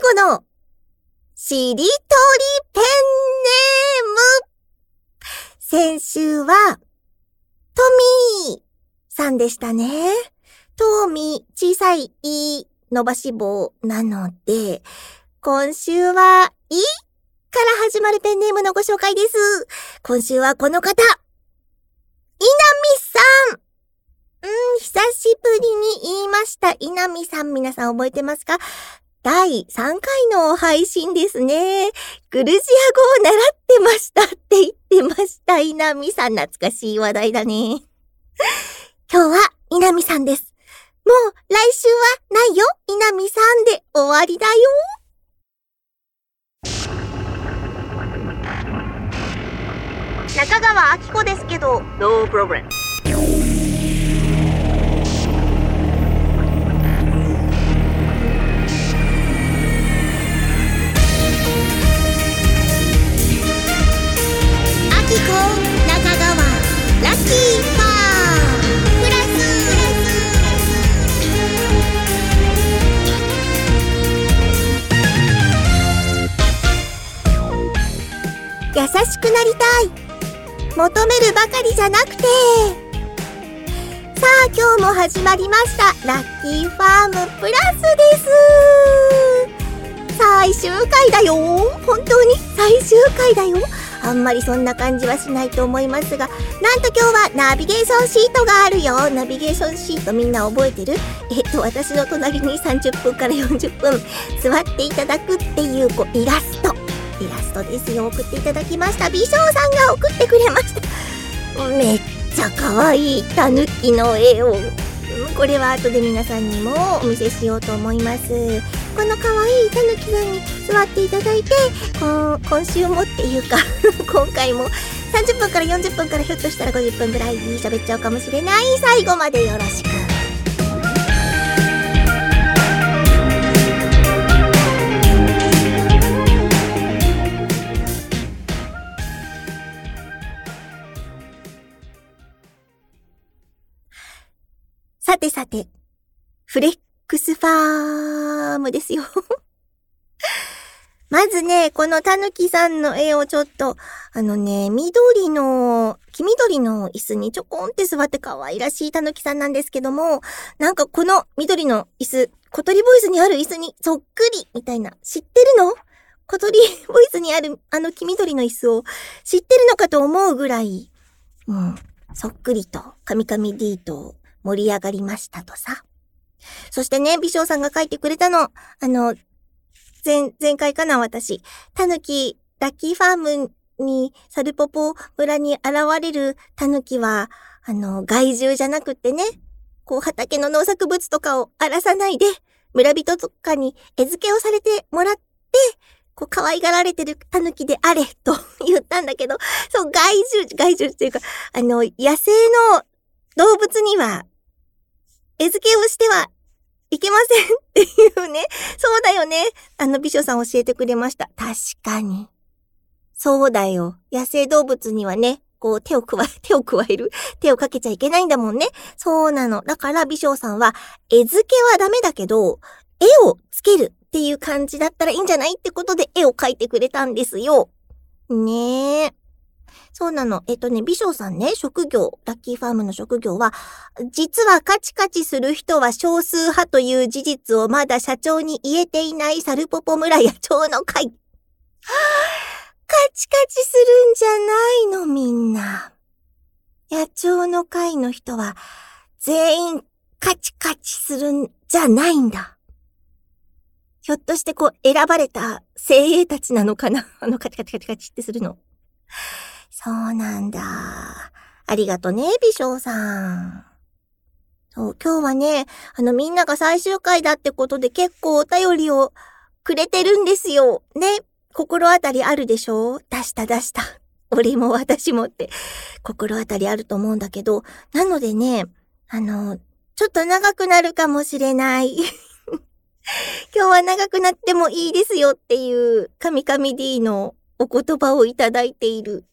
最後の、しりとりペンネーム。先週は、トミーさんでしたね。トミー、小さいい伸ばし棒なので、今週は、いから始まるペンネームのご紹介です。今週はこの方。稲見さんうん、久しぶりに言いました。稲見さん、皆さん覚えてますか？第3回の配信ですね。グルジア語を習ってましたって言ってました。稲見さん、懐かしい話題だね。今日は稲見さんです。もう来週はないよ。稲見さんで終わりだよ。中川明子ですけど、ノープログラム。優しくなりたい求めるばかりじゃなくてさあ今日も始まりましたラッキーファームプラスです最終回だよ本当に最終回だよあんまりそんな感じはしないと思いますが、なんと今日はナビゲーションシートがあるよ。ナビゲーションシートみんな覚えてる？えっと、私の隣に30分から40分座っていただくっていうこうイラスト。イラストですよ。送っていただきました。美少さんが送ってくれました。めっちゃ可愛い。タヌキの絵を。これは後で皆さんにもお見せしようと思います。この可愛いタヌキさんに座っていただいて今週もっていうか 今回も30分から40分からひょっとしたら50分ぐらい喋っちゃうかもしれない。最後までよろしく。て、フレックスファームですよ。まずね、このたぬきさんの絵をちょっと、あのね、緑の、黄緑の椅子にちょこんって座って可愛らしいたぬきさんなんですけども、なんかこの緑の椅子、小鳥ボイスにある椅子にそっくりみたいな、知ってるの？小鳥ボイスにあるあの黄緑の椅子を知ってるのかと思うぐらい、うん、そっくりと、カミカミ D と盛り上がりましたとさ。そしてね、美少さんが書いてくれたの。あの、前、前回かな、私。たぬき、ラッキーファームに、サルポポ村に現れるタヌキは、あの、害獣じゃなくってね、こう畑の農作物とかを荒らさないで、村人とかに餌付けをされてもらって、こう可愛がられてるタヌキであれ、と言ったんだけど、そう、害獣、害獣っていうか、あの、野生の動物には、餌付けをしてはいけませんっていうね。そうだよね。あの美女さん教えてくれました。確かに。そうだよ。野生動物にはね、こう手を加え、手を加える？手をかけちゃいけないんだもんね。そうなの。だから美少さんは、絵付けはダメだけど、絵をつけるっていう感じだったらいいんじゃない？ってことで絵を描いてくれたんですよ。ねえ。そうなの。えっとね、美少さんね、職業、ラッキーファームの職業は、実はカチカチする人は少数派という事実をまだ社長に言えていないサルポポ村野鳥の会。カチカチするんじゃないの、みんな。野鳥の会の人は、全員カチカチするんじゃないんだ。ひょっとしてこう、選ばれた精鋭たちなのかな？あのカチカチカチカチってするの。そうなんだ。ありがとね、美少さん。そう、今日はね、あのみんなが最終回だってことで結構お便りをくれてるんですよ。ね。心当たりあるでしょ？出した出した。俺も私もって心当たりあると思うんだけど、なのでね、あの、ちょっと長くなるかもしれない。今日は長くなってもいいですよっていう、神々 D のお言葉をいただいている。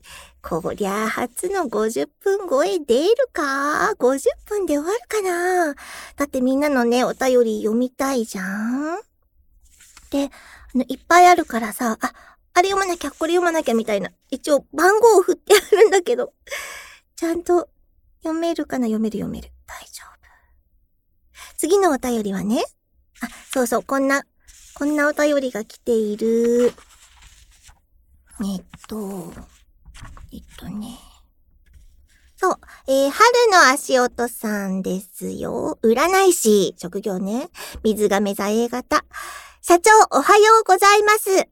こりゃ、初の50分超え出るか ?50 分で終わるかな？だってみんなのね、お便り読みたいじゃんで、あの、いっぱいあるからさ、あ、あれ読まなきゃ、これ読まなきゃみたいな。一応番号を振ってあるんだけど、ちゃんと読めるかな？読める読める。大丈夫。次のお便りはね、あ、そうそう、こんな、こんなお便りが来ている。えっと、えっとね。そう。えー、春の足音さんですよ。占い師。職業ね。水亀座 A 型。社長、おはようございます。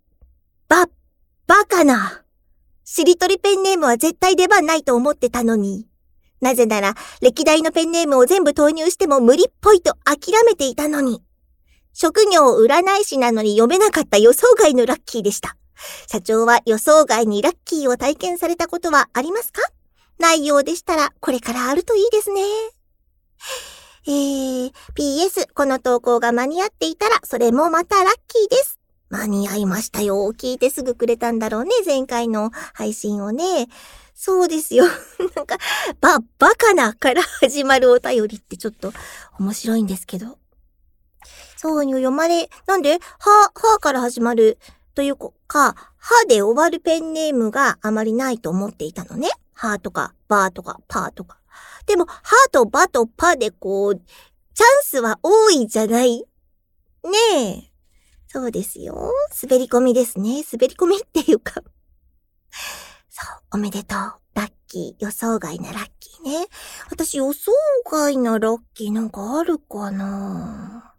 ば、バカな。しりとりペンネームは絶対出番ないと思ってたのに。なぜなら、歴代のペンネームを全部投入しても無理っぽいと諦めていたのに。職業占い師なのに読めなかった予想外のラッキーでした。社長は予想外にラッキーを体験されたことはありますか？ないようでしたら、これからあるといいですね。えー、PS、この投稿が間に合っていたら、それもまたラッキーです。間に合いましたよ。聞いてすぐくれたんだろうね、前回の配信をね。そうですよ。なんか、ば、バカなから始まるお便りってちょっと面白いんですけど。そうに読まれ、なんで、は、はから始まるというか、はで終わるペンネームがあまりないと思っていたのね。はとか、ばとか、パーとか。でも、はとばとパでこう、チャンスは多いじゃない？ねえ。そうですよ。滑り込みですね。滑り込みっていうかそう、おめでとう。ラッキー。予想外なラッキーね。私予想外なラッキーなんかあるかな？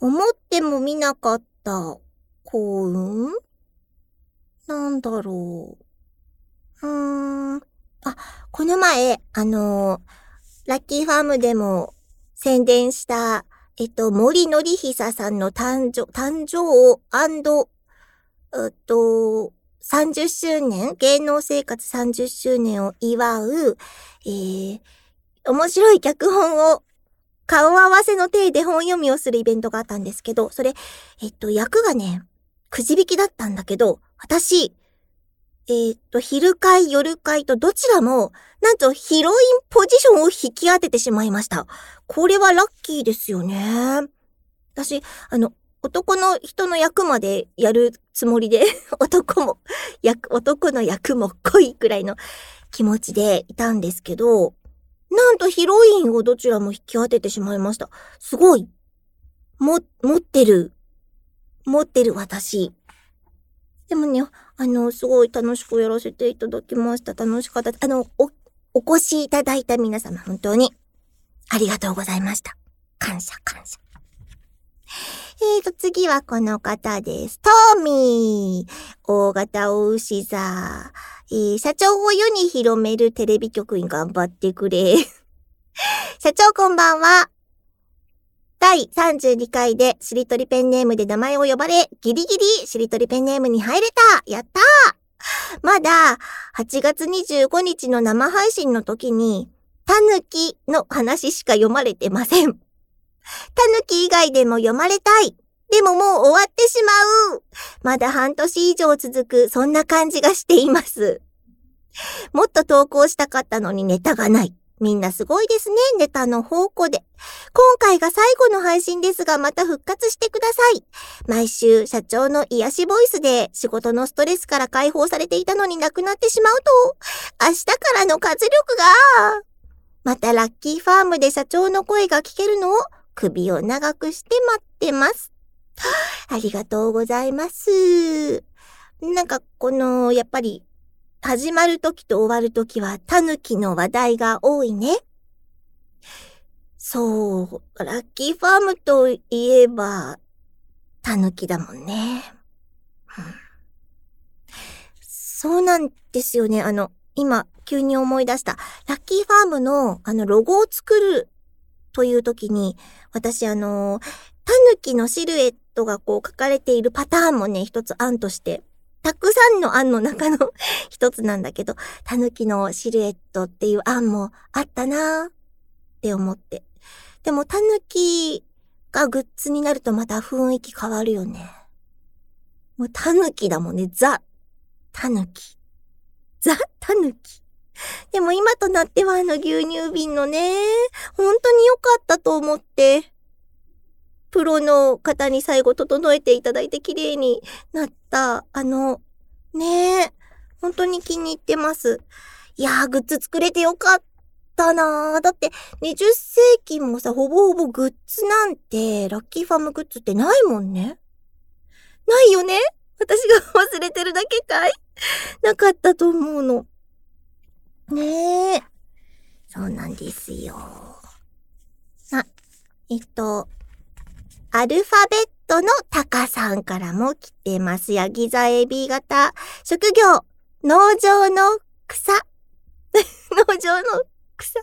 思っても見なかった幸運？なんだろう？うーん。あ、この前、あのラッキーファームでも宣伝したえっと、森のりひささんの誕生、誕生えっと、30周年、芸能生活30周年を祝う、えー、面白い脚本を顔合わせの体で本読みをするイベントがあったんですけど、それ、えっと、役がね、くじ引きだったんだけど、私、えー、っと、昼会、夜会とどちらも、なんとヒロインポジションを引き当ててしまいました。これはラッキーですよね。私、あの、男の人の役までやるつもりで、男も、役、男の役も濃いくらいの気持ちでいたんですけど、なんとヒロインをどちらも引き当ててしまいました。すごい。も、持ってる。持ってる私。でもね、あの、すごい楽しくやらせていただきました。楽しかった。あの、お、お越しいただいた皆様、本当に、ありがとうございました。感謝、感謝。えーと、次はこの方です。トーミー大型お牛座。えー、社長を世に広めるテレビ局に頑張ってくれ。社長こんばんは。第32回でしりとりペンネームで名前を呼ばれ、ギリギリしりとりペンネームに入れたやったーまだ8月25日の生配信の時に、タヌキの話しか読まれてません。タヌキ以外でも読まれたい。でももう終わってしまう。まだ半年以上続く、そんな感じがしています。もっと投稿したかったのにネタがない。みんなすごいですね、ネタの宝庫で。今回が最後の配信ですが、また復活してください。毎週、社長の癒しボイスで仕事のストレスから解放されていたのになくなってしまうと、明日からの活力が、またラッキーファームで社長の声が聞けるのを首を長くして待ってます。ありがとうございます。なんか、この、やっぱり、始まる時と終わる時はタヌキの話題が多いね。そう、ラッキーファームといえば、タヌキだもんね。そうなんですよね。あの、今、急に思い出した。ラッキーファームの、あの、ロゴを作るという時に、私、あの、タヌキのシルエットがこう書かれているパターンもね、一つ案としてたくさんの案の中の一つなんだけど、タヌキのシルエットっていう案もあったなーって思って。でもタヌキがグッズになるとまた雰囲気変わるよね。もうタヌキだもんね。ザ・タヌキ。ザ・タヌキ。でも今となってはあの牛乳瓶のね、本当に良かったと思って。プロの方に最後整えていただいて綺麗になった、あの、ねえ、本当に気に入ってます。いやー、グッズ作れてよかったなー。だって、20世紀もさ、ほぼほぼグッズなんて、ラッキーファームグッズってないもんね。ないよね私が 忘れてるだけかいなかったと思うの。ねえ。そうなんですよ。あ、えっと、アルファベットのタカさんからも来てます。ヤギ座 AB 型。職業、農場の草。農場の草。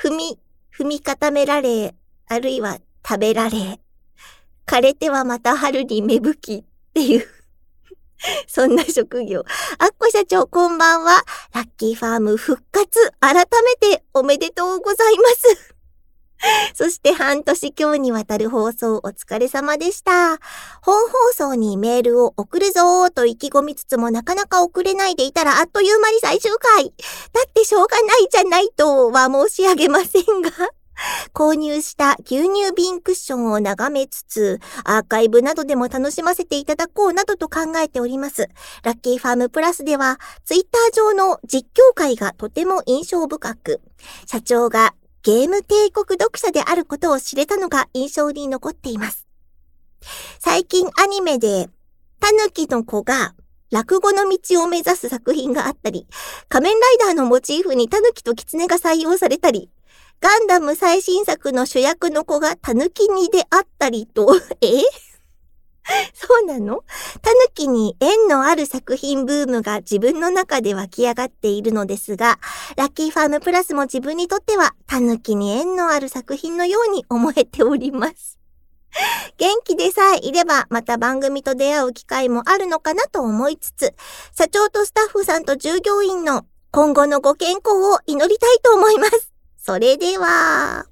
踏み、踏み固められ、あるいは食べられ。枯れてはまた春に芽吹きっていう そんな職業。アッコ社長、こんばんは。ラッキーファーム復活、改めておめでとうございます。そして半年今日にわたる放送お疲れ様でした。本放送にメールを送るぞーと意気込みつつもなかなか送れないでいたらあっという間に最終回。だってしょうがないじゃないとは申し上げませんが。購入した牛乳瓶クッションを眺めつつ、アーカイブなどでも楽しませていただこうなどと考えております。ラッキーファームプラスでは、ツイッター上の実況会がとても印象深く、社長がゲーム帝国読者であることを知れたのが印象に残っています。最近アニメで、タヌキの子が落語の道を目指す作品があったり、仮面ライダーのモチーフにタヌキとキツネが採用されたり、ガンダム最新作の主役の子がタヌキにであったりと、え？そうなの？タヌキに縁のある作品ブームが自分の中で湧き上がっているのですが、ラッキーファームプラスも自分にとってはタヌキに縁のある作品のように思えております。元気でさえいれば、また番組と出会う機会もあるのかなと思いつつ、社長とスタッフさんと従業員の今後のご健康を祈りたいと思います。それでは、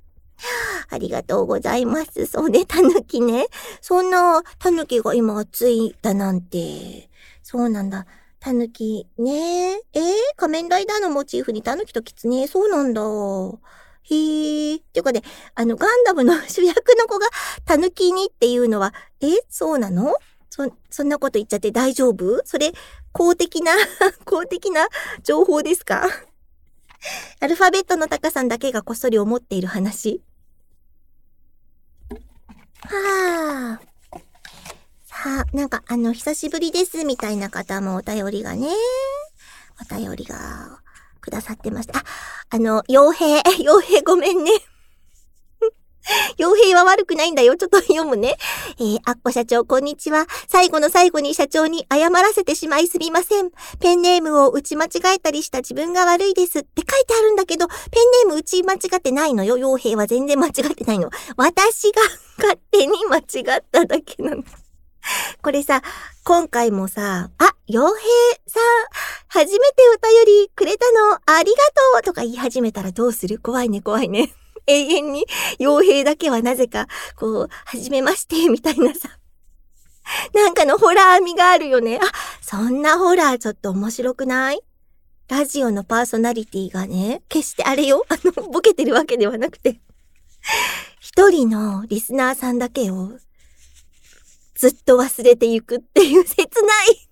ありがとうございます。そうね、たぬきね。そんな、たぬきが今暑いだなんて。そうなんだ。たぬき、ねえ。えー、仮面ライダーのモチーフにたぬきとキツネ？そうなんだ。へー。っていうかね、あの、ガンダムの主役の子がたぬきにっていうのは、えそうなの？そ、そんなこと言っちゃって大丈夫？それ、公的な 公的な情報ですか？アルファベットのタカさんだけがこっそり思っている話はあ。さあ、なんかあの、久しぶりですみたいな方もお便りがね、お便りがくださってました。あ、あの、傭兵、傭兵ごめんね。傭兵は悪くないんだよ。ちょっと読むね。えー、アッコ社長、こんにちは。最後の最後に社長に謝らせてしまいすみません。ペンネームを打ち間違えたりした自分が悪いですって書いてあるんだけど、ペンネーム打ち間違ってないのよ。傭兵は全然間違ってないの。私が勝手に間違っただけなの。これさ、今回もさ、あ、傭兵さん、初めてお便りくれたの、ありがとうとか言い始めたらどうする？怖いね、怖いね。永遠に傭兵だけはなぜか、こう、はじめまして、みたいなさ。なんかのホラー味があるよね。あ、そんなホラーちょっと面白くない？ラジオのパーソナリティがね、決してあれよ、あの、ボケてるわけではなくて、一人のリスナーさんだけを、ずっと忘れていくっていう切ない、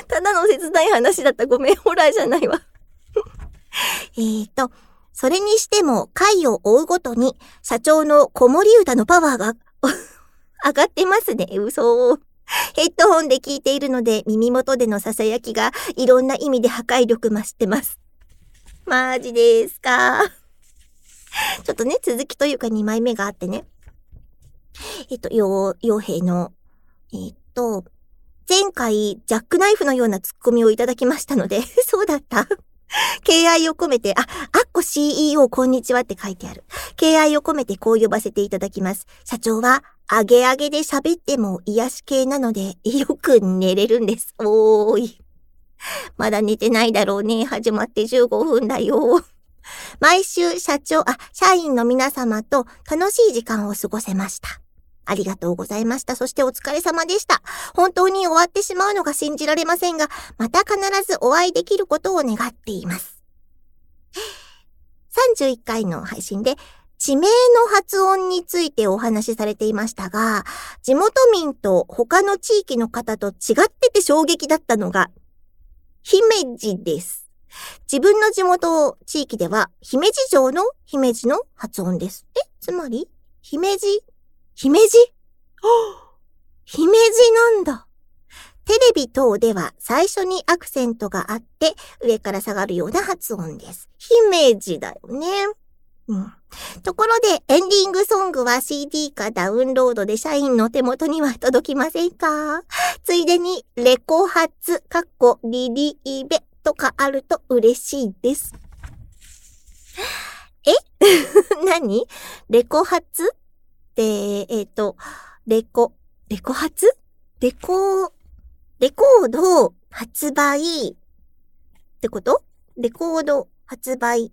ただの切ない話だった。ごめん、ホラーじゃないわ。えっと、それにしても、回を追うごとに、社長の子守歌のパワーが 上がってますね。嘘。ヘッドホンで聞いているので、耳元での囁きがいろんな意味で破壊力増してます。マジですか。ちょっとね、続きというか2枚目があってね。えっと、よう、傭兵の、えっと、前回、ジャックナイフのようなツッコミをいただきましたので、そうだった敬愛を込めて、あ、アッコ CEO こんにちはって書いてある。敬愛を込めてこう呼ばせていただきます。社長は、あげあげで喋っても癒し系なので、よく寝れるんです。おーい。まだ寝てないだろうね。始まって15分だよ。毎週社長、あ、社員の皆様と楽しい時間を過ごせました。ありがとうございました。そしてお疲れ様でした。本当に終わってしまうのが信じられませんが、また必ずお会いできることを願っています。31回の配信で、地名の発音についてお話しされていましたが、地元民と他の地域の方と違ってて衝撃だったのが、姫路です。自分の地元地域では、姫路城の姫路の発音です。えつまり、姫路姫路？姫路なんだ。テレビ等では最初にアクセントがあって上から下がるような発音です。姫路だよね。うん。ところで、エンディングソングは CD かダウンロードで社員の手元には届きませんか？ついでに、レコ発、カッコ、リリーベとかあると嬉しいです。え？何？レコ発？って、えっ、ー、と、レコ、レコ発？レコ、レコード発売ってこと？レコード発売。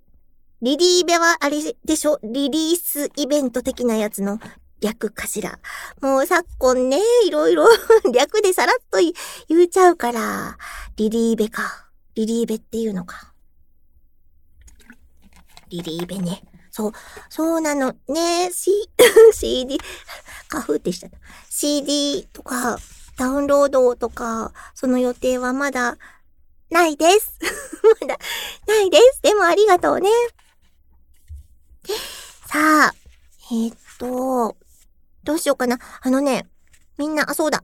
リリーベはあれでしょ？リリースイベント的なやつの略かしら。もう昨今ね、いろいろ 略でさらっと言うちゃうから、リリーベか。リリーベっていうのか。リリーベね。そう、そうなのね。C、CD、カフってしちゃった。CD とか、ダウンロードとか、その予定はまだないです。まだないです。でもありがとうね。さあ、えー、っと、どうしようかな。あのね、みんな、あ、そうだ。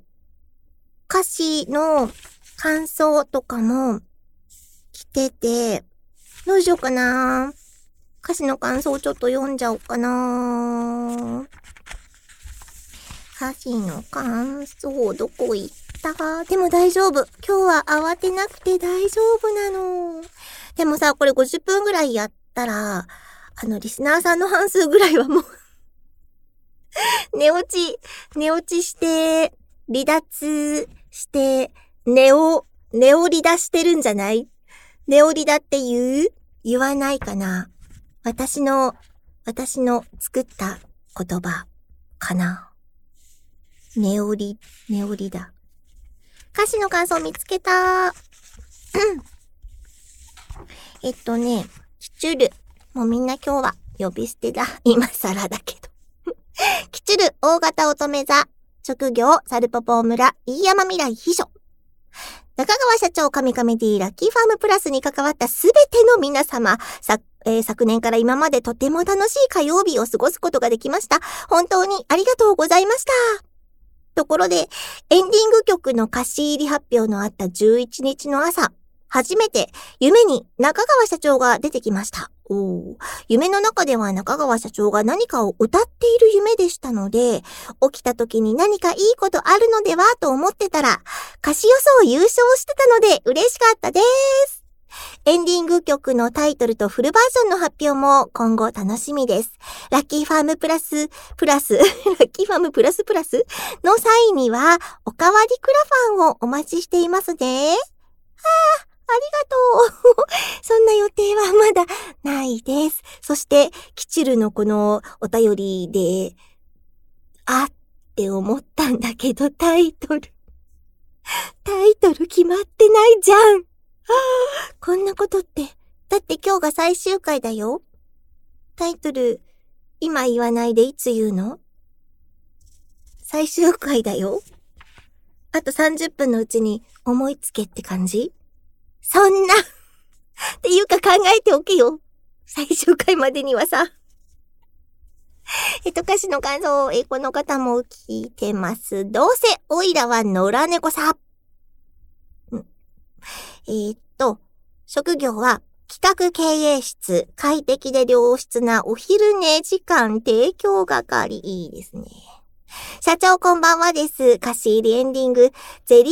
歌詞の感想とかも来てて、どうしようかな。歌詞の感想をちょっと読んじゃおうかな。歌詞の感想、どこ行った？でも大丈夫。今日は慌てなくて大丈夫なの。でもさ、これ50分ぐらいやったら、あの、リスナーさんの半数ぐらいはもう 寝落ち、寝落ちして、離脱して、寝を、寝を離脱してるんじゃない？寝を離脱って言う？言わないかな私の、私の作った言葉かなネオリ、ネオリだ。歌詞の感想見つけた。えっとね、キチュル。もうみんな今日は呼び捨てだ。今更だけど。キチュル、大型乙女座。職業、サルポポー村、飯山未来秘書。中川社長、神々 D ラッキーファームプラスに関わったすべての皆様、えー、昨年から今までとても楽しい火曜日を過ごすことができました。本当にありがとうございました。ところで、エンディング曲の歌詞入り発表のあった11日の朝、初めて夢に中川社長が出てきました。お夢の中では中川社長が何かを歌っている夢でしたので、起きた時に何かいいことあるのではと思ってたら、歌詞予想優勝してたので嬉しかったです。エンディング曲のタイトルとフルバージョンの発表も今後楽しみです。ラッキーファームプラス、プラス、ラッキーファームプラスプラスの際には、おかわりクラファンをお待ちしていますね。はあ、ありがとう。そんな予定はまだないです。そして、キチルのこのお便りで、あって思ったんだけど、タイトル。タイトル決まってないじゃん。こんなことって、だって今日が最終回だよ。タイトル、今言わないでいつ言うの？最終回だよ。あと30分のうちに思いつけって感じ？そんな っていうか考えておけよ。最終回までにはさ。えっと、歌詞の感想を、え、この方も聞いてます。どうせ、おいらは野良猫さ。えー、っと、職業は企画経営室、快適で良質なお昼寝時間提供係。いいですね。社長こんばんはです。歌詞入りエンディング。ゼリービ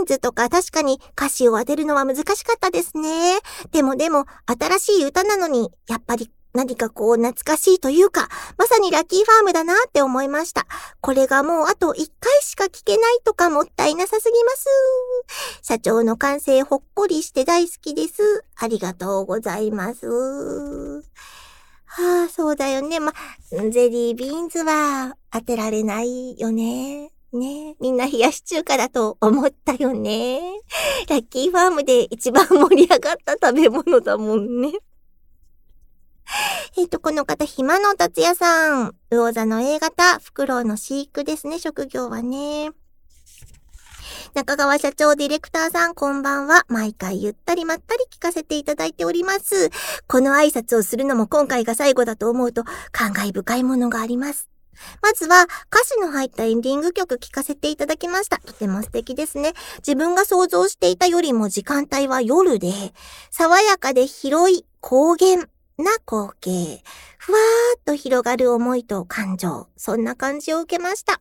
ーンズとか確かに歌詞を当てるのは難しかったですね。でもでも、新しい歌なのに、やっぱり何かこう懐かしいというか、まさにラッキーファームだなって思いました。これがもうあと一回しか聞けないとかもったいなさすぎます。社長の感性ほっこりして大好きです。ありがとうございます。はあ、そうだよね。ま、ゼリービーンズは当てられないよね。ねみんな冷やし中華だと思ったよね。ラッキーファームで一番盛り上がった食べ物だもんね。えっ、と、この方、暇の達也さん。魚座の A 型、フクロウの飼育ですね、職業はね。中川社長、ディレクターさん、こんばんは。毎回ゆったりまったり聞かせていただいております。この挨拶をするのも今回が最後だと思うと、感慨深いものがあります。まずは歌詞の入ったエンディング曲聴かせていただきました。とても素敵ですね。自分が想像していたよりも時間帯は夜で、爽やかで広い高原な光景、ふわーっと広がる思いと感情、そんな感じを受けました。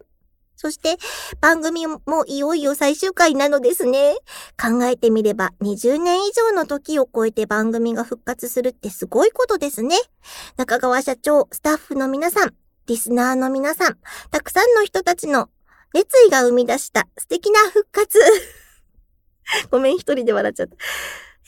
そして、番組もいよいよ最終回なのですね。考えてみれば、20年以上の時を超えて番組が復活するってすごいことですね。中川社長、スタッフの皆さん、リスナーの皆さん、たくさんの人たちの熱意が生み出した素敵な復活。ごめん、一人で笑っちゃった。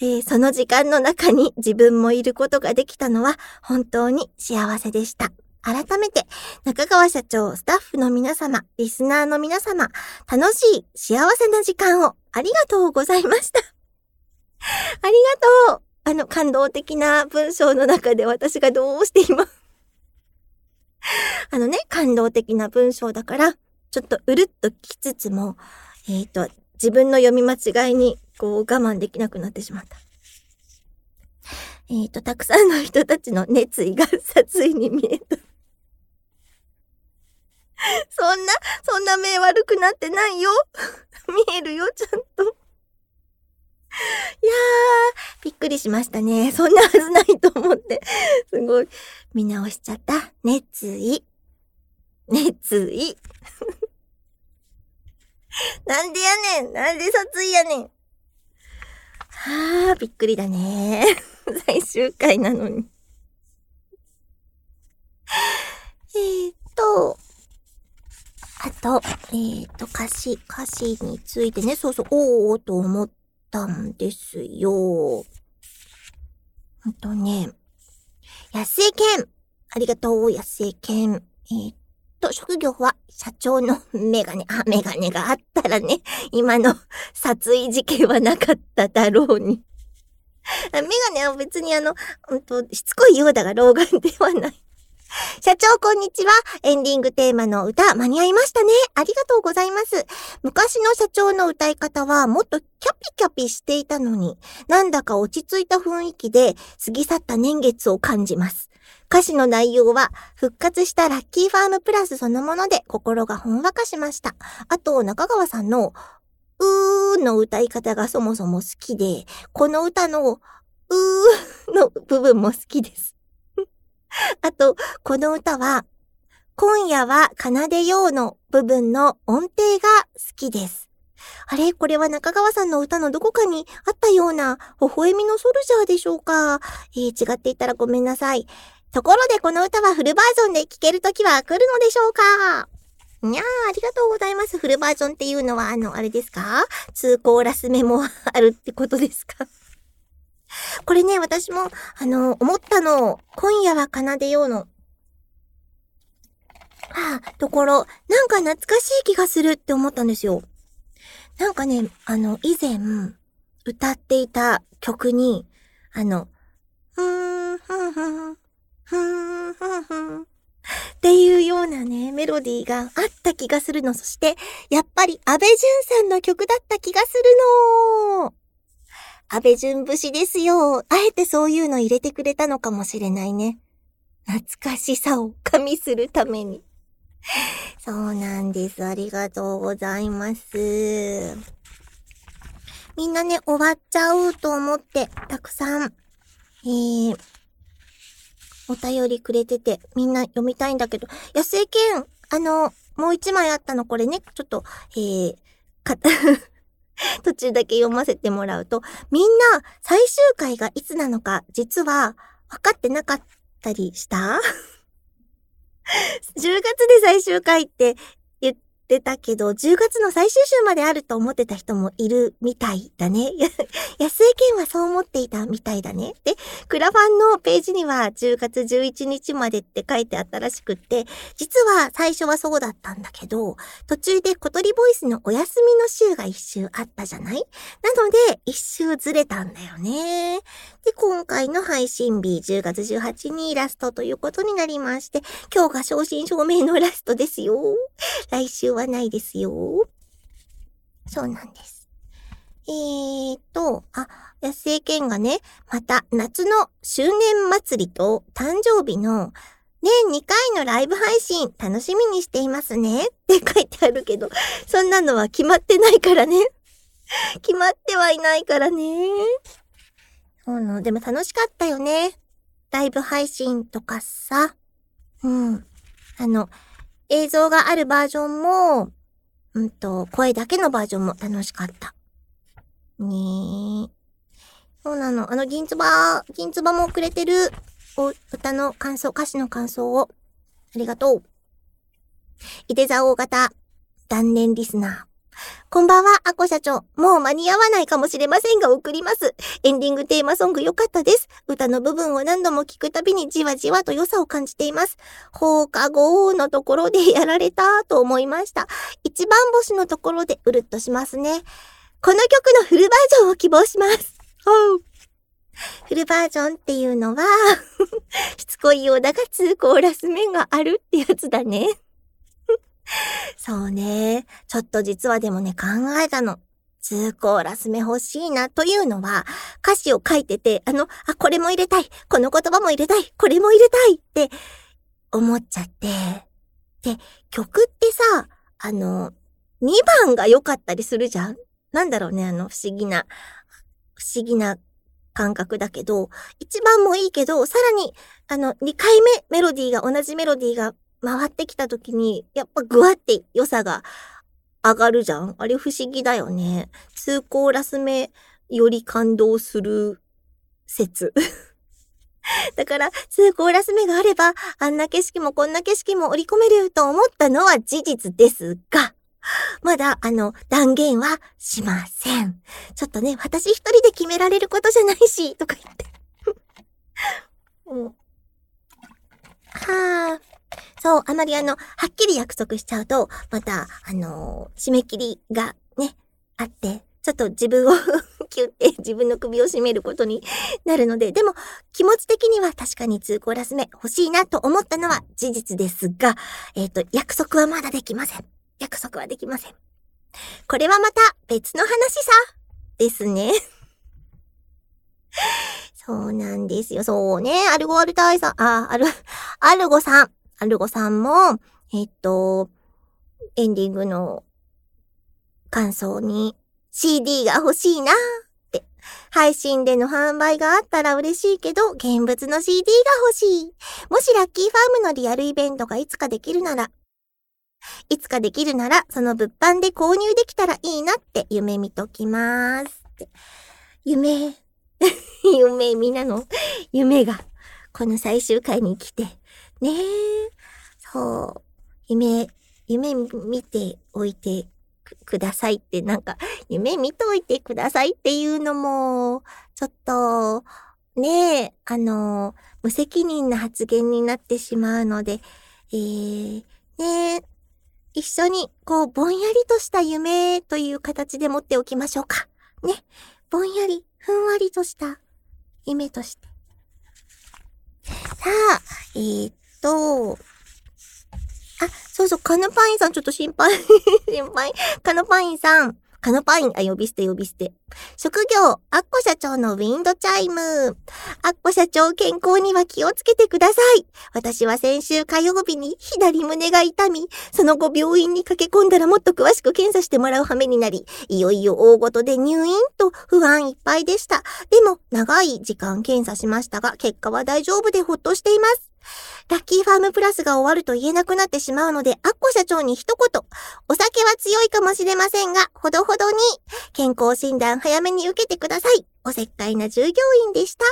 えー、その時間の中に自分もいることができたのは本当に幸せでした。改めて、中川社長、スタッフの皆様、リスナーの皆様、楽しい幸せな時間をありがとうございました。ありがとうあの感動的な文章の中で私がどうして今あのね、感動的な文章だから、ちょっとうるっときつつも、えっ、ー、と、自分の読み間違いに、こう、我慢できなくなってしまった。えっ、ー、と、たくさんの人たちの熱意が殺意に見えた。そんな、そんな目悪くなってないよ。見えるよ、ちゃんと。いやー、びっくりしましたね。そんなはずないと思って。すごい、見直しちゃった。熱意。熱意。なんでやねんなんで殺意やねんはあ、びっくりだね。最終回なのに。え、っと、あと、えー、っと、歌詞、歌詞についてね、そうそう、おーおと思ったんですよ。ほんとね、安江健ありがとう、安江健。えー、と、職業は社長のメガネ。あ、メガネがあったらね、今の殺意事件はなかっただろうに。メガネは別にあの、ほんと、しつこいようだが老眼ではない。社長こんにちは。エンディングテーマの歌間に合いましたね。ありがとうございます。昔の社長の歌い方はもっとキャピキャピしていたのに、なんだか落ち着いた雰囲気で過ぎ去った年月を感じます。歌詞の内容は復活したラッキーファームプラスそのもので心がほんわかしました。あと、中川さんのうーの歌い方がそもそも好きで、この歌のうーの部分も好きです。あと、この歌は、今夜は奏でようの部分の音程が好きです。あれ？これは中川さんの歌のどこかにあったような微笑みのソルジャーでしょうか、えー、違っていたらごめんなさい。ところでこの歌はフルバージョンで聴けるときは来るのでしょうか？にゃー、ありがとうございます。フルバージョンっていうのは、あの、あれですか？2コーラス目もあるってことですか？これね、私も、あの、思ったの。今夜は奏でようの。はあ、ところ、なんか懐かしい気がするって思ったんですよ。なんかね、あの、以前、歌っていた曲に、あの、ふーん、ふんふん、ふーん、ふんふん。っていうようなね、メロディーがあった気がするの。そして、やっぱり安倍淳さんの曲だった気がするの。安倍淳節ですよ。あえてそういうの入れてくれたのかもしれないね。懐かしさを加味するために。そうなんです。ありがとうございます。みんなね、終わっちゃうと思って、たくさん、えー、お便りくれてて、みんな読みたいんだけど、安江健、あの、もう一枚あったの、これね、ちょっと、えー、か、途中だけ読ませてもらうと、みんな最終回がいつなのか、実は分かってなかったりした ?10 月で最終回ってってたけど、10月の最終週まであると思ってた人もいるみたいだね。安井健はそう思っていたみたいだね。で、クラファンのページには10月11日までって書いてあったらしくって、実は最初はそうだったんだけど、途中で小鳥ボイスのお休みの週が一週あったじゃない？なので、一週ずれたんだよね。で、今回の配信日10月18日ラストということになりまして、今日が正真正銘のラストですよ。来週はないですよ。そうなんです。えーと、あ、安江健がね、また夏の周年祭りと誕生日の年2回のライブ配信楽しみにしていますねって書いてあるけど、そんなのは決まってないからね。決まってはいないからね。そうの、でも楽しかったよね。ライブ配信とかさ。うん。あの、映像があるバージョンも、うんと、声だけのバージョンも楽しかった。ねえ。そうなの。あの、銀つば、銀つばもくれてる、お、歌の感想、歌詞の感想を。ありがとう。いて座大型、断念リスナー。こんばんは、アコ社長。もう間に合わないかもしれませんが送ります。エンディングテーマソング良かったです。歌の部分を何度も聞くたびにじわじわと良さを感じています。放課後のところでやられたと思いました。一番星のところでうるっとしますね。この曲のフルバージョンを希望します。フルバージョンっていうのは しつこいようだが2コーラス目があるってやつだね。そうね。ちょっと実はでもね、考えたの。2コーラス目欲しいなというのは、歌詞を書いてて、あの、あ、これも入れたい、この言葉も入れたい、これも入れたいって思っちゃって。で、曲ってさ、あの、2番が良かったりするじゃんなんだろうね、あの、不思議な、不思議な感覚だけど、1番もいいけど、さらに、あの、2回目メロディーが、同じメロディーが回ってきた時に、やっぱグワって良さが上がるじゃん？あれ不思議だよね。通行ラス目より感動する説。だから、通行ラス目があれば、あんな景色もこんな景色も織り込めると思ったのは事実ですが、まだ、あの、断言はしません。ちょっとね、私一人で決められることじゃないし、とか言って。うん、はあ。そう、あまりあの、はっきり約束しちゃうと、また、あのー、締め切りがね、あって、ちょっと自分を キュって自分の首を絞めることになるので、でも気持ち的には確かに2コーラス目欲しいなと思ったのは事実ですが、えっ、ー、と、約束はまだできません。約束はできません。これはまた別の話さ、ですね。そうなんですよ。そうね。アルゴアルタイさん、あ、アル、アルゴさん。アルゴさんも、えっと、エンディングの感想に CD が欲しいなって。配信での販売があったら嬉しいけど、現物の CD が欲しい。もしラッキーファームのリアルイベントがいつかできるなら、いつかできるなら、その物販で購入できたらいいなって夢見ときます。夢、夢、みんなの夢が、この最終回に来て、ねえ。そう。夢、夢見ておいてくださいってなんか、夢見といてくださいっていうのも、ちょっと、ねえ、あの、無責任な発言になってしまうので、えー、ねえ、一緒に、こう、ぼんやりとした夢という形で持っておきましょうか。ね。ぼんやり、ふんわりとした夢として。さあ、えー、と、あ、そうそう、カヌパインさんちょっと心配。心配。カヌパインさん。カノパイン、あ、呼び捨て呼び捨て。職業、アッコ社長のウィンドチャイム。アッコ社長、健康には気をつけてください。私は先週火曜日に左胸が痛み、その後病院に駆け込んだらもっと詳しく検査してもらう羽目になり、いよいよ大ごとで入院と不安いっぱいでした。でも、長い時間検査しましたが、結果は大丈夫でほっとしています。ラッキーファームプラスが終わると言えなくなってしまうので、アッコ社長に一言。お酒は強いかもしれませんが、ほどほどに、健康診断早めに受けてください。おせっかいな従業員でした。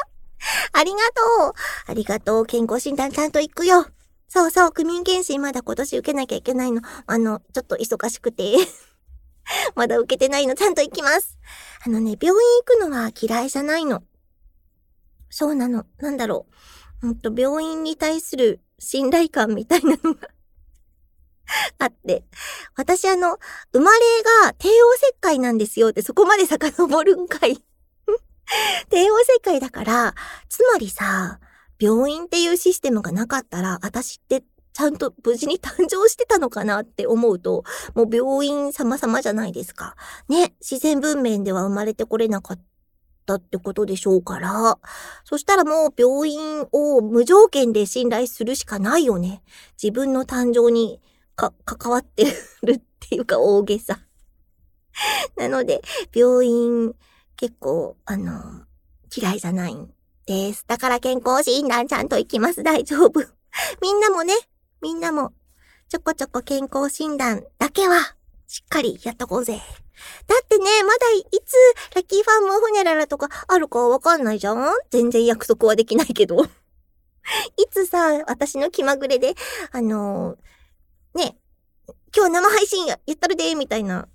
ありがとう。ありがとう。健康診断ちゃんと行くよ。そうそう、区民検診まだ今年受けなきゃいけないの。あの、ちょっと忙しくて。まだ受けてないの、ちゃんと行きます。あのね、病院行くのは嫌いじゃないの。そうなの。なんだろう。うんと、病院に対する信頼感みたいなのが あって。私あの、生まれが帝王切開なんですよってそこまで遡るんかい 帝王切開だから、つまりさ、病院っていうシステムがなかったら、私ってちゃんと無事に誕生してたのかなって思うと、もう病院様々じゃないですか。ね、自然文明では生まれてこれなかったってことでしょうから。そしたらもう病院を無条件で信頼するしかないよね。自分の誕生にか、関わってるっていうか大げさ。なので、病院結構、あの、嫌いじゃないんです。だから健康診断ちゃんと行きます。大丈夫。みんなもね、みんなも、ちょこちょこ健康診断だけは、しっかりやっとこうぜ。だってね、まだいつ、ラッキーファームホニャララとかあるかわかんないじゃん全然約束はできないけど。いつさ、私の気まぐれで、あのー、ね、今日生配信や、言ったるで、みたいな。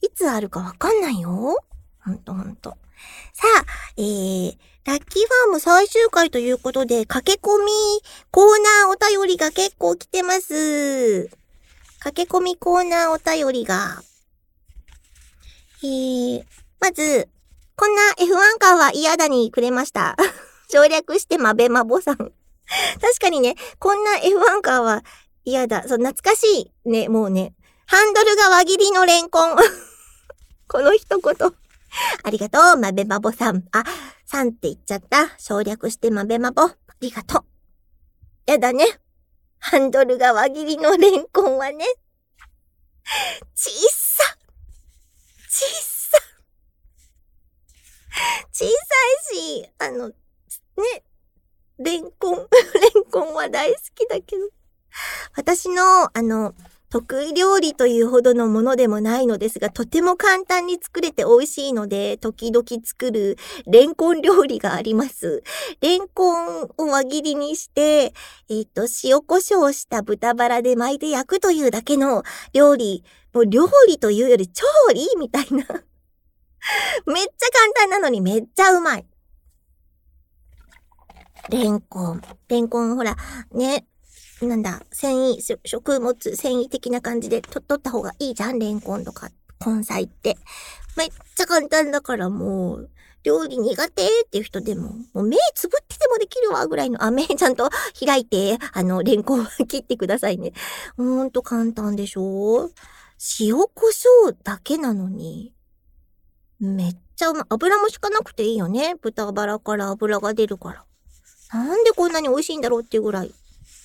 いつあるかわかんないよ。ほんとほんと。さあ、えー、ラッキーファーム最終回ということで、駆け込みコーナーお便りが結構来てます。駆け込みコーナーお便りが。えー、まず、こんな F1 カーは嫌だにくれました。省略してまべまぼさん。確かにね、こんな F1 カーは嫌だ。そう、懐かしい。ね、もうね。ハンドルが輪切りのレンコン。この一言。ありがとう、まべまぼさん。あ、さんって言っちゃった。省略してまべまぼ。ありがとう。やだね。ハンドルが輪切りのレンコンはね。ちっさ。ちっさ。小さいし、あの、ね。レンコン、レンコンは大好きだけど。私の、あの、得意料理というほどのものでもないのですが、とても簡単に作れて美味しいので、時々作るレンコン料理があります。レンコンを輪切りにして、えっ、ー、と、塩胡椒した豚バラで巻いて焼くというだけの料理、もう料理というより調理みたいな。めっちゃ簡単なのにめっちゃうまい。レンコン。レンコンほら、ね、なんだ、繊維、食物繊維的な感じでと、取った方がいいじゃんレンコンとか、根菜って。めっちゃ簡単だからもう、料理苦手っていう人でも、もう目つぶってでもできるわぐらいの、あ、目ちゃんと開いて、あの、レンコン切ってくださいね。ほんと簡単でしょ？塩胡椒だけなのに、めっちゃうま、油も敷かなくていいよね。豚バラから油が出るから。なんでこんなに美味しいんだろうっていうぐらい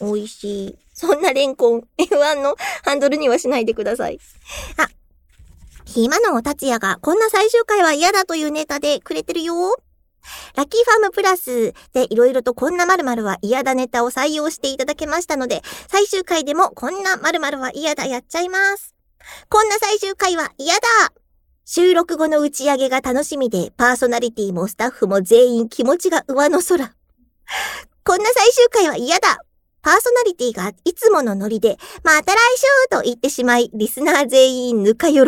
美味しい。そんなレンコン、F1 のハンドルにはしないでください。あ、ひまの達也がこんな最終回は嫌だというネタでくれてるよ。ラッキーファームプラスでいろいろとこんな〇〇は嫌だネタを採用していただけましたので、最終回でもこんな〇〇は嫌だやっちゃいます。こんな最終回は嫌だ収録後の打ち上げが楽しみで、パーソナリティもスタッフも全員気持ちが上の空。こんな最終回は嫌だパーソナリティがいつものノリで、また来週と言ってしまい、リスナー全員ぬか喜び。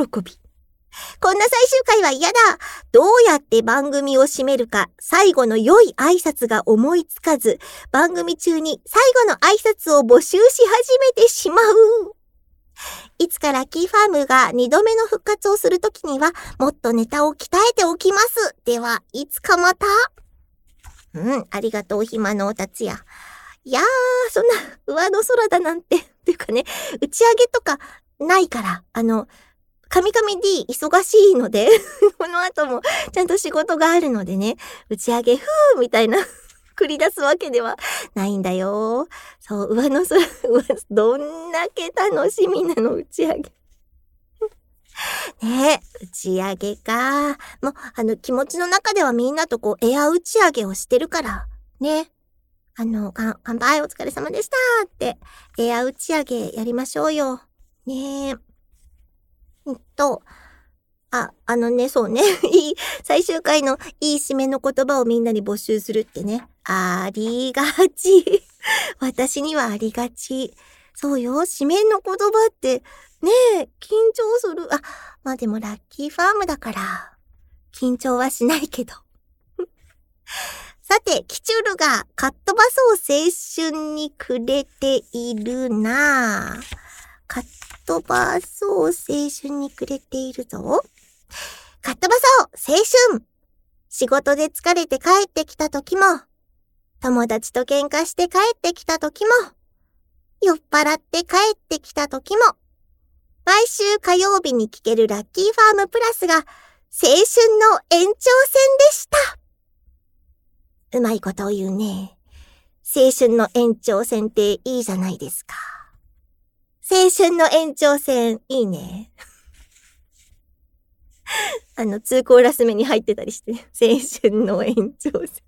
こんな最終回は嫌だどうやって番組を締めるか、最後の良い挨拶が思いつかず、番組中に最後の挨拶を募集し始めてしまう。いつかラッキーファームが二度目の復活をするときには、もっとネタを鍛えておきます。では、いつかまた。うん、ありがとう、暇のおたつや。いやー、そんな上の空だなんて、っていうかね、打ち上げとかないから、あの、神々 D 忙しいので この後もちゃんと仕事があるのでね、打ち上げ、ふーみたいな繰り出すわけではないんだよ。そう、上の空、どんだけ楽しみなの、打ち上げ。ねえ、打ち上げか。もう、あの、気持ちの中ではみんなとこう、エア打ち上げをしてるから。ね。あの、乾杯お疲れ様でしたって、エア打ち上げやりましょうよ。ねえ。えっと、あ、あのね、そうね。いい、最終回のいい締めの言葉をみんなに募集するってね。ありがち。私にはありがち。そうよ。締めの言葉って、ねえ、緊張する。あ、まあでもラッキーファームだから、緊張はしないけど。さて、キチュールがかっ飛ばそう青春にくれているなぁ。かっ飛ばそう青春にくれているぞ。かっ飛ばそう青春仕事で疲れて帰ってきた時も、友達と喧嘩して帰ってきた時も、酔っ払って帰ってきた時も、毎週火曜日に聞けるラッキーファームプラスが青春の延長戦でした。うまいことを言うね。青春の延長戦っていいじゃないですか。青春の延長戦、いいね。あの、通行ラス目に入ってたりして、青春の延長戦。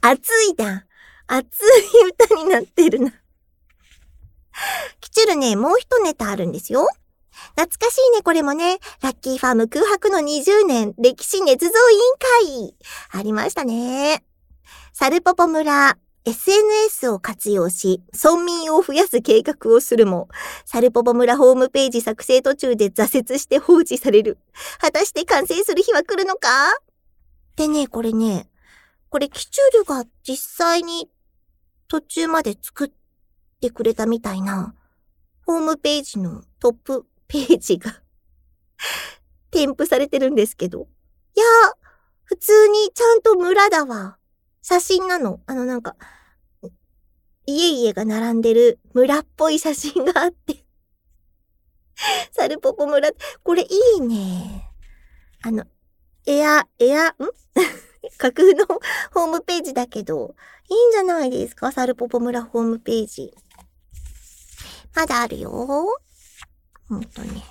熱いだ。熱い歌になってるな。キチュルね、もう一ネタあるんですよ。懐かしいね、これもね。ラッキーファーム空白の20年、歴史捏造委員会。ありましたね。サルポポ村、SNS を活用し、村民を増やす計画をするも、サルポポ村ホームページ作成途中で挫折して放置される。果たして完成する日は来るのか？でね、これね、これキチュールが実際に途中まで作ってくれたみたいな、ホームページのトップページが添付されてるんですけど。いや、普通にちゃんと村だわ。写真なの。あのなんか、家々が並んでる村っぽい写真があって サルポポ村、これいいね。あの、エア、エア、ん？架空のホームページだけど、いいんじゃないですか？サルポポ村ホームページ。まだあるよ。ほんとに。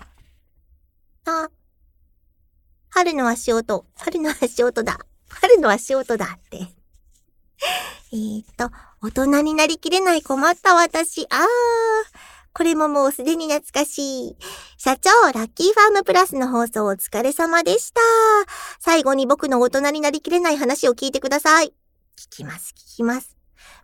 あ、春の足音、春の足音だ。春の足音だって。えーと、大人になりきれない困った私。あー、これももうすでに懐かしい。社長、ラッキーファームプラスの放送お疲れ様でした。最後に僕の大人になりきれない話を聞いてください。聞きます、聞きます。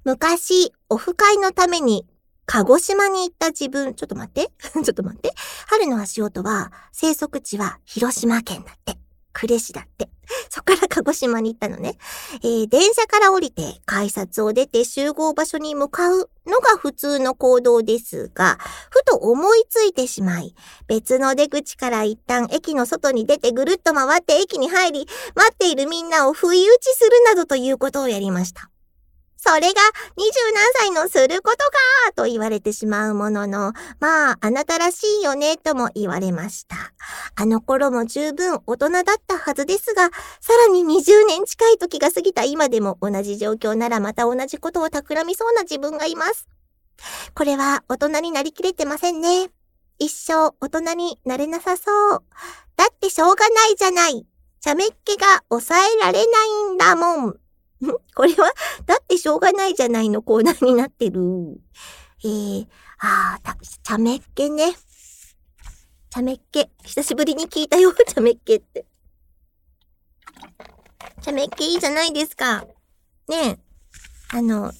昔、オフ会のために鹿児島に行った自分、ちょっと待って。ちょっと待って。春の足音は、生息地は広島県だって。呉市だって。そっから鹿児島に行ったのね。えー、電車から降りて、改札を出て集合場所に向かうのが普通の行動ですが、ふと思いついてしまい、別の出口から一旦駅の外に出てぐるっと回って駅に入り、待っているみんなを不意打ちするなどということをやりました。それが二十何歳のすることかと言われてしまうものの、まあ、あなたらしいよねとも言われました。あの頃も十分大人だったはずですが、さらに20年近い時が過ぎた今でも同じ状況ならまた同じことを企みそうな自分がいます。これは大人になりきれてませんね。一生大人になれなさそう。だってしょうがないじゃない。茶目っ気が抑えられないんだもん。これは、だってしょうがないじゃないのコーナーになってる。えー、あー、茶目っ気ね。茶目っ気。久しぶりに聞いたよ、茶目っ気って。茶目っ気いいじゃないですか。ねえ。あの、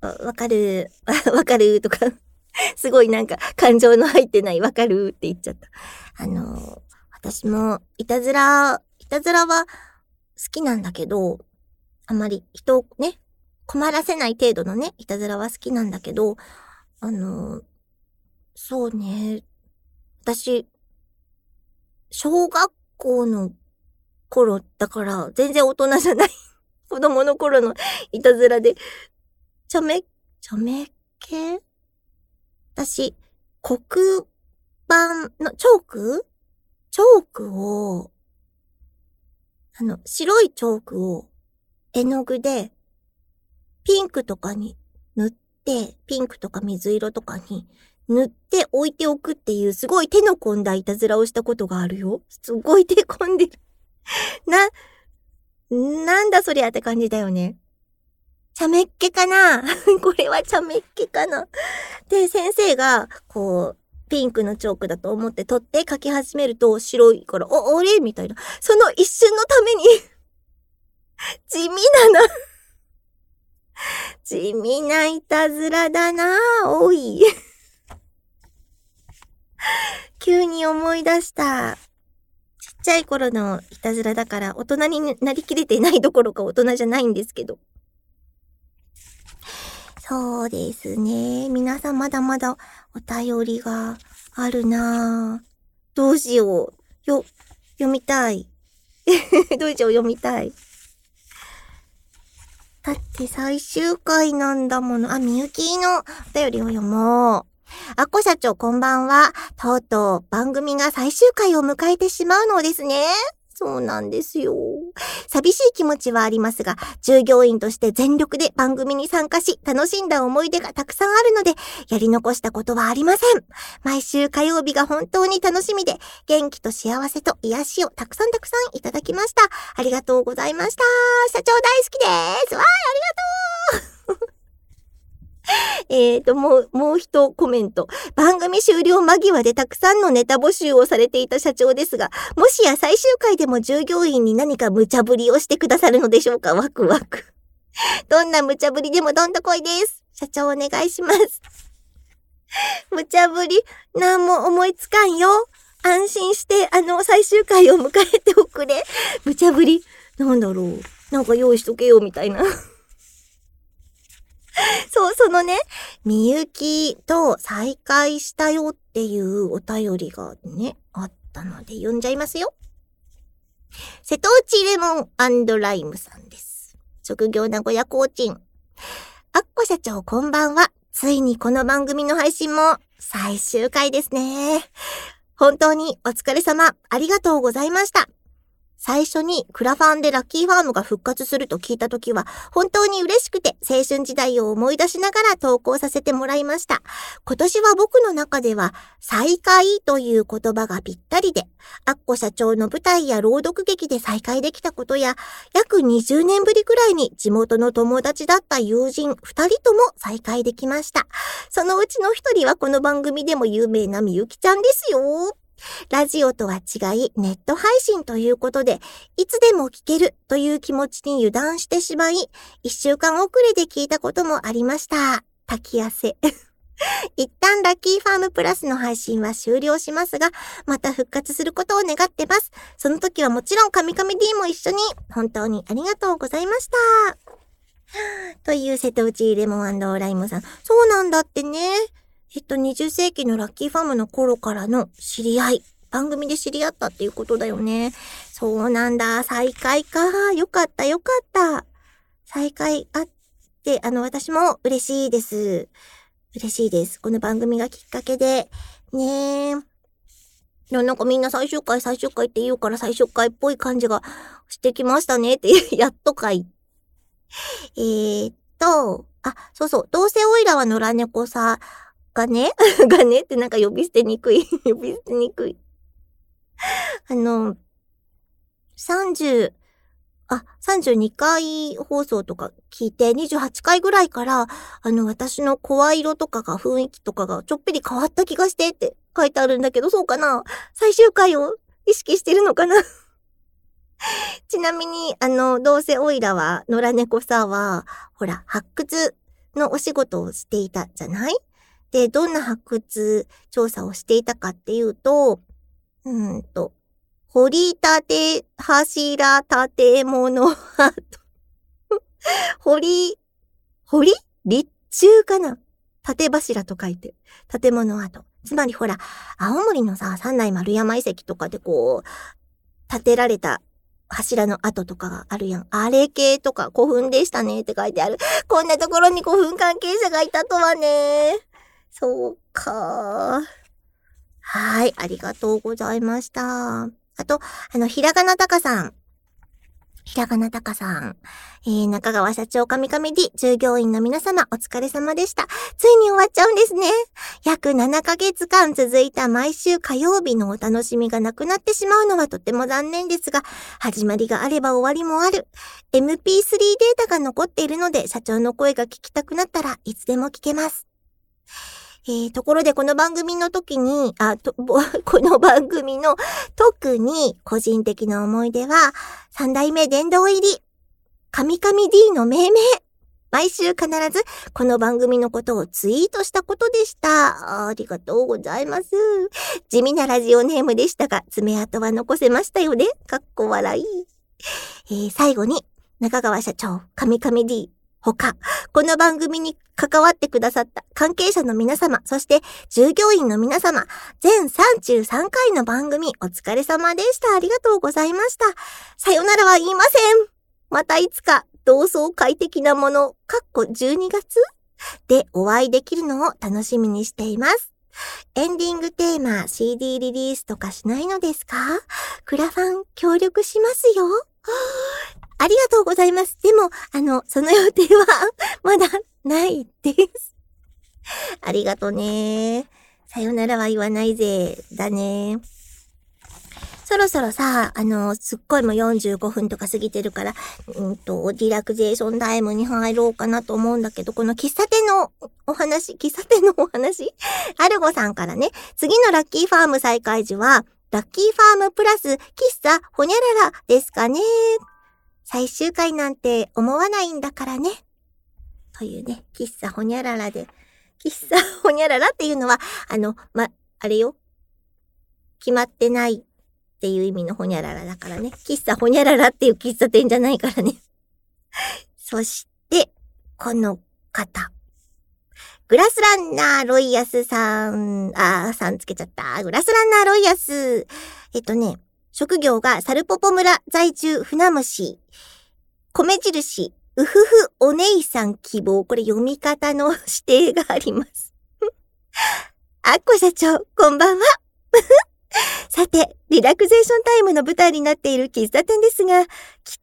わかる、わかるとか、すごいなんか感情の入ってないわかるって言っちゃった。あの、私もいたずら、いたずらは好きなんだけど、あまり人をね、困らせない程度のね、いたずらは好きなんだけど、あの、そうね、私、小学校の頃だから全然大人じゃない 子供の頃のいたずらで、ちゃめ、ちゃめっけ私、黒板の、チョーク？チョークを、あの、白いチョークを絵の具で、ピンクとかに塗って、ピンクとか水色とかに塗って置いておくっていうすごい手の込んだいたずらをしたことがあるよ。すごい手込んでる。な、なんだそりゃって感じだよね。茶目っ気かな？これは茶目っ気かな？で、先生が、こう、ピンクのチョークだと思って取って書き始めると白いから、お、あれ？みたいな。その一瞬のために 地味だな 地味ないたずらだなおい 急に思い出した。ちっちゃい頃のいたずらだから大人になりきれてないどころか大人じゃないんですけど。そうですね。皆さんまだまだお便りがあるな。どうしよう。よ、読みたい。どうしよう、読みたい。だって最終回なんだもの。あ、みゆきのお便りを読もう。あこ社長こんばんは。とうとう番組が最終回を迎えてしまうのですね。そうなんですよ。寂しい気持ちはありますが、従業員として全力で番組に参加し、楽しんだ思い出がたくさんあるので、やり残したことはありません。毎週火曜日が本当に楽しみで、元気と幸せと癒しをたくさんたくさんいただきました。ありがとうございました。社長大好きです。わーい、ありがとう えっと、もう、もう一コメント。番組終了間際でたくさんのネタ募集をされていた社長ですが、もしや最終回でも従業員に何か無茶ぶりをしてくださるのでしょうか？ワクワク。どんな無茶ぶりでもどんとこいです。社長お願いします。無茶ぶり、なんも思いつかんよ。安心して、あの、最終回を迎えておくれ。無茶ぶり、なんだろう。なんか用意しとけよ、みたいな。そう、そのね、みゆきと再会したよっていうお便りがね、あったので読んじゃいますよ。瀬戸内レモンライムさんです。職業名古屋コーチン。あっこ社長こんばんは。ついにこの番組の配信も最終回ですね。本当にお疲れ様ありがとうございました。最初にクラファンでラッキーファームが復活すると聞いたときは、本当に嬉しくて青春時代を思い出しながら投稿させてもらいました。今年は僕の中では、再会という言葉がぴったりで、アッコ社長の舞台や朗読劇で再会できたことや、約20年ぶりくらいに地元の友達だった友人2人とも再会できました。そのうちの1人はこの番組でも有名なみゆきちゃんですよ。ラジオとは違い、ネット配信ということで、いつでも聞けるという気持ちに油断してしまい、一週間遅れで聞いたこともありました。炊き汗。一旦ラッキーファームプラスの配信は終了しますが、また復活することを願ってます。その時はもちろんカミカミ D も一緒に、本当にありがとうございました。という瀬戸内レモンライムさん。そうなんだってね。えっと、20世紀のラッキーファームの頃からの知り合い。番組で知り合ったっていうことだよね。そうなんだ。再会か。よかった、よかった。再会あって、あの、私も嬉しいです。嬉しいです。この番組がきっかけで。ねえ。なんかみんな最終回、最終回って言うから最終回っぽい感じがしてきましたねって、やっとかい。えー、っと、あ、そうそう、どうせオイラは野良猫さ、がねがねってなんか呼び捨てにくい。呼び捨てにくい。あの、30、あ、32回放送とか聞いて、28回ぐらいから、あの、私の声色とかが雰囲気とかがちょっぴり変わった気がしてって書いてあるんだけど、そうかな？最終回を意識してるのかな？ちなみに、あの、どうせオイラは、野良猫さは、ほら、発掘のお仕事をしていたじゃない？で、どんな発掘調査をしていたかっていうと、うんと、掘り立て、柱建物跡。掘り、掘り？立中かな？縦柱と書いて、建物跡。つまりほら、青森のさ、三内丸山遺跡とかでこう、建てられた柱の跡とかがあるやん。あれ系とか古墳でしたねって書いてある。こんなところに古墳関係者がいたとはね。そうか。はい、ありがとうございました。あと、あの、ひらがなたかさん。ひらがなたかさん。えー、中川社長神々 D、従業員の皆様、お疲れ様でした。ついに終わっちゃうんですね。約7ヶ月間続いた毎週火曜日のお楽しみがなくなってしまうのはとても残念ですが、始まりがあれば終わりもある。MP3 データが残っているので、社長の声が聞きたくなったらいつでも聞けます。えー、ところでこの番組の時に、あ、と、この番組の特に個人的な思い出は、三代目殿堂入り、神々 D の命名。毎週必ずこの番組のことをツイートしたことでした。ありがとうございます。地味なラジオネームでしたが、爪痕は残せましたよね。かっこ笑い。えー、最後に、中川社長、神々 D、他、この番組に関わってくださった関係者の皆様、そして従業員の皆様、全33回の番組お疲れ様でした。ありがとうございました。さよならは言いません。またいつか同窓会的なもの、かっこ12月？でお会いできるのを楽しみにしています。エンディングテーマ CD リリースとかしないのですか？クラファン協力しますよ。ありがとうございます。でも、あの、その予定は まだないです。ありがとね。さよならは言わないぜ。だね。そろそろさ、あの、すっごいもう45分とか過ぎてるから、うんと、リラクゼーションタイムに入ろうかなと思うんだけど、この喫茶店のお話、喫茶店のお話？アルゴさんからね、次のラッキーファーム再開時は、ラッキーファームプラス喫茶ほにゃららですかね最終回なんて思わないんだからね。というね、喫茶ほにゃららで、喫茶ほにゃららっていうのは、あの、ま、あれよ。決まってないっていう意味のほにゃららだからね。喫茶ほにゃららっていう喫茶店じゃないからね。そして、この方。グラスランナーロイヤスさん、あー、さんつけちゃった。グラスランナーロイヤス。えっとね、職業がサルポポ村在住船虫。米印、うふふお姉さん希望。これ読み方の 指定があります。あっこ社長、こんばんは。さて、リラクゼーションタイムの舞台になっている喫茶店ですが、きっ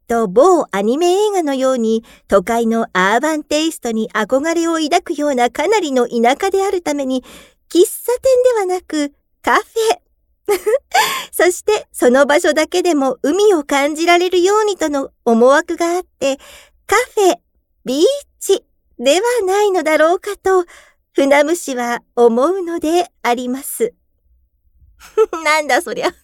と某アニメ映画のように都会のアーバンテイストに憧れを抱くようなかなりの田舎であるために、喫茶店ではなくカフェ そして、その場所だけでも海を感じられるようにとの思惑があって、カフェ、ビーチではないのだろうかと、船虫は思うのであります。なんだそりゃ。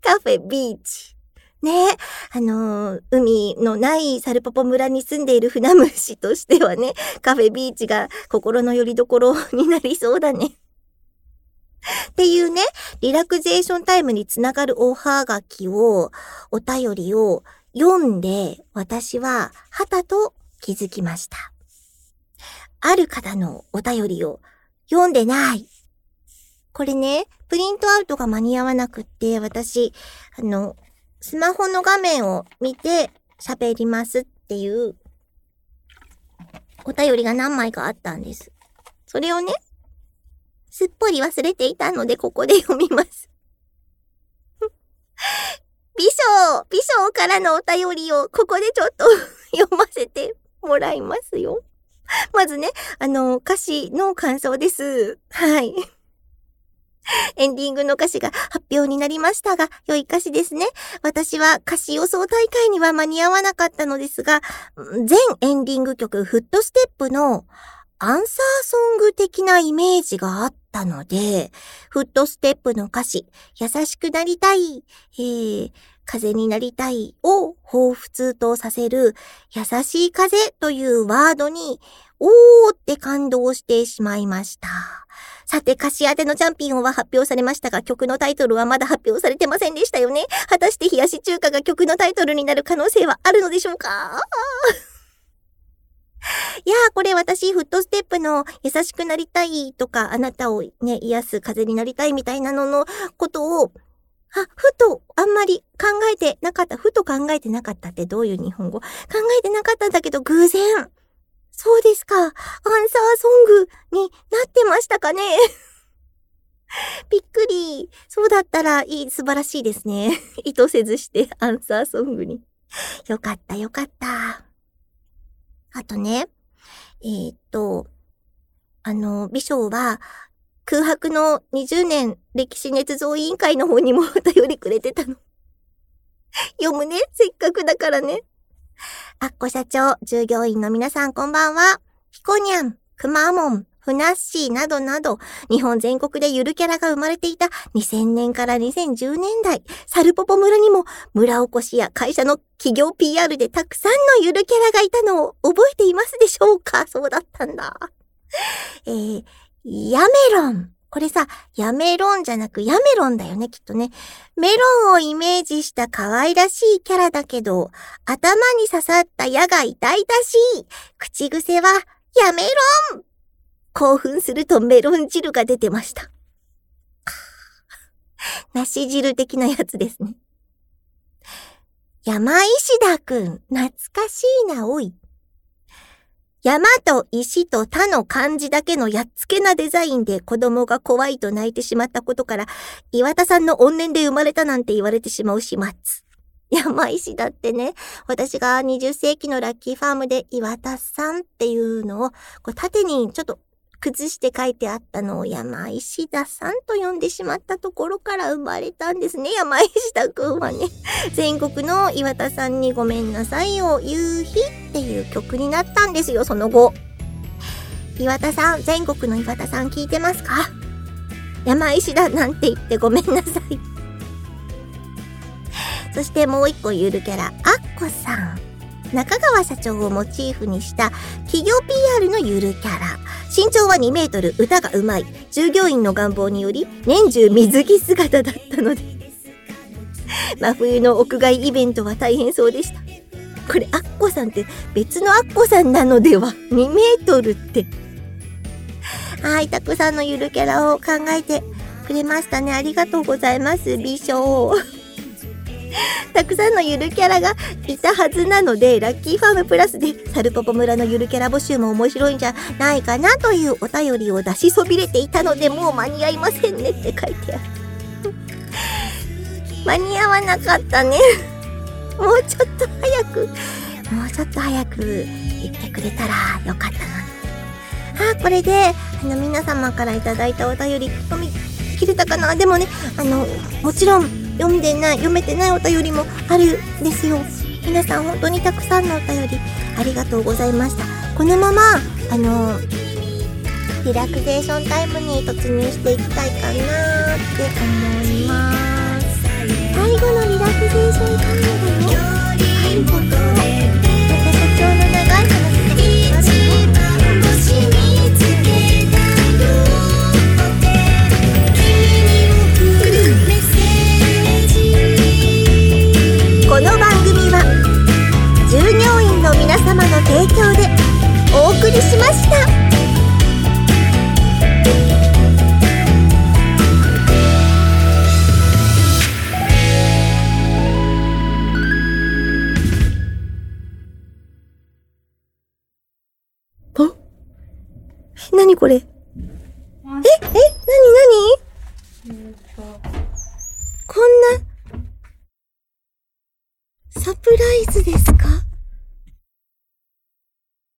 カフェ、ビーチ。ねえあのー、海のないサルポポ村に住んでいる船虫としてはね、カフェ、ビーチが心の拠り所になりそうだね。っていうね、リラクゼーションタイムにつながるおはがきを、お便りを読んで、私は、はたと気づきました。ある方のお便りを読んでない。これね、プリントアウトが間に合わなくって、私、あの、スマホの画面を見て喋りますっていうお便りが何枚かあったんです。それをね、すっぽり忘れていたので、ここで読みます。美 少美少からのお便りを、ここでちょっと読ませてもらいますよ。まずね、あの、歌詞の感想です。はい。エンディングの歌詞が発表になりましたが、良い歌詞ですね。私は歌詞予想大会には間に合わなかったのですが、全エンディング曲フットステップのアンサーソング的なイメージがあったので、フットステップの歌詞、優しくなりたい、えー、風になりたいを彷彿とさせる優しい風というワードに、おーって感動してしまいました。さて、歌詞当てのチャンピオンは発表されましたが、曲のタイトルはまだ発表されてませんでしたよね。果たして冷やし中華が曲のタイトルになる可能性はあるのでしょうか？いやー、これ私、フットステップの優しくなりたいとか、あなたをね、癒す風になりたいみたいなののことを、あ、ふと、あんまり考えてなかった。ふと考えてなかったってどういう日本語？考えてなかったんだけど、偶然。そうですか。アンサーソングになってましたかね？びっくり。そうだったらいい、素晴らしいですね。意図せずしてアンサーソングに。よかった、よかった。あとね、えー、っと、あの、美少は、空白の20年歴史捏造委員会の方にもお便りくれてたの。読むね。せっかくだからね。あっこ社長、従業員の皆さんこんばんは。ひこにゃん、くまもん、ふなっしーなどなど、日本全国でゆるキャラが生まれていた2000年から2010年代、サルポポ村にも村おこしや会社の企業 PR でたくさんのゆるキャラがいたのを覚えていますでしょうか？そうだったんだ。えー、やめろん。これさ、やめろんじゃなくやめろんだよね、きっとね。メロンをイメージした可愛らしいキャラだけど、頭に刺さった矢が痛々しい。口癖は、やめろん興奮するとメロン汁が出てました。梨汁的なやつですね。山石田くん、懐かしいな、おい。山と石と他の漢字だけのやっつけなデザインで子供が怖いと泣いてしまったことから、岩田さんの怨念で生まれたなんて言われてしまう始末。山石だってね、私が20世紀のラッキーファームで岩田さんっていうのを、こう縦にちょっと崩して書いてあったのを山石田さんと呼んでしまったところから生まれたんですね。山石田くんはね。全国の岩田さんにごめんなさいを夕日っていう曲になったんですよ、その後。岩田さん、全国の岩田さん聞いてますか？山石田なんて言ってごめんなさい。そしてもう一個ゆるキャラ、アッコさん。中川社長をモチーフにした企業 PR のゆるキャラ。身長は2メートル、歌がうまい。従業員の願望により、年中水着姿だったので 真冬の屋外イベントは大変そうでした。これ、アッコさんって別のアッコさんなのでは ?2 メートルって。はい、たくさんのゆるキャラを考えてくれましたね。ありがとうございます、美少。たくさんのゆるキャラがいたはずなので、ラッキーファームプラスでサルポポ村のゆるキャラ募集も面白いんじゃないかなというお便りを出しそびれていたので、もう間に合いませんねって書いてある。間に合わなかったね。もうちょっと早く、もうちょっと早く言ってくれたらよかったな。あ、これで、あの、皆様からいただいたお便り、読み切れたかな？でもね、あの、もちろん、読んでない、読めてないお便りもあるんですよ。皆さん本当にたくさんのお便りありがとうございました。このまま、あの、リラクゼーションタイムに突入していきたいかなって思います。最後のリラクゼーションタイム提供でお送りしました。あ？何これ？え？え？何？何？こんなサプライズですか？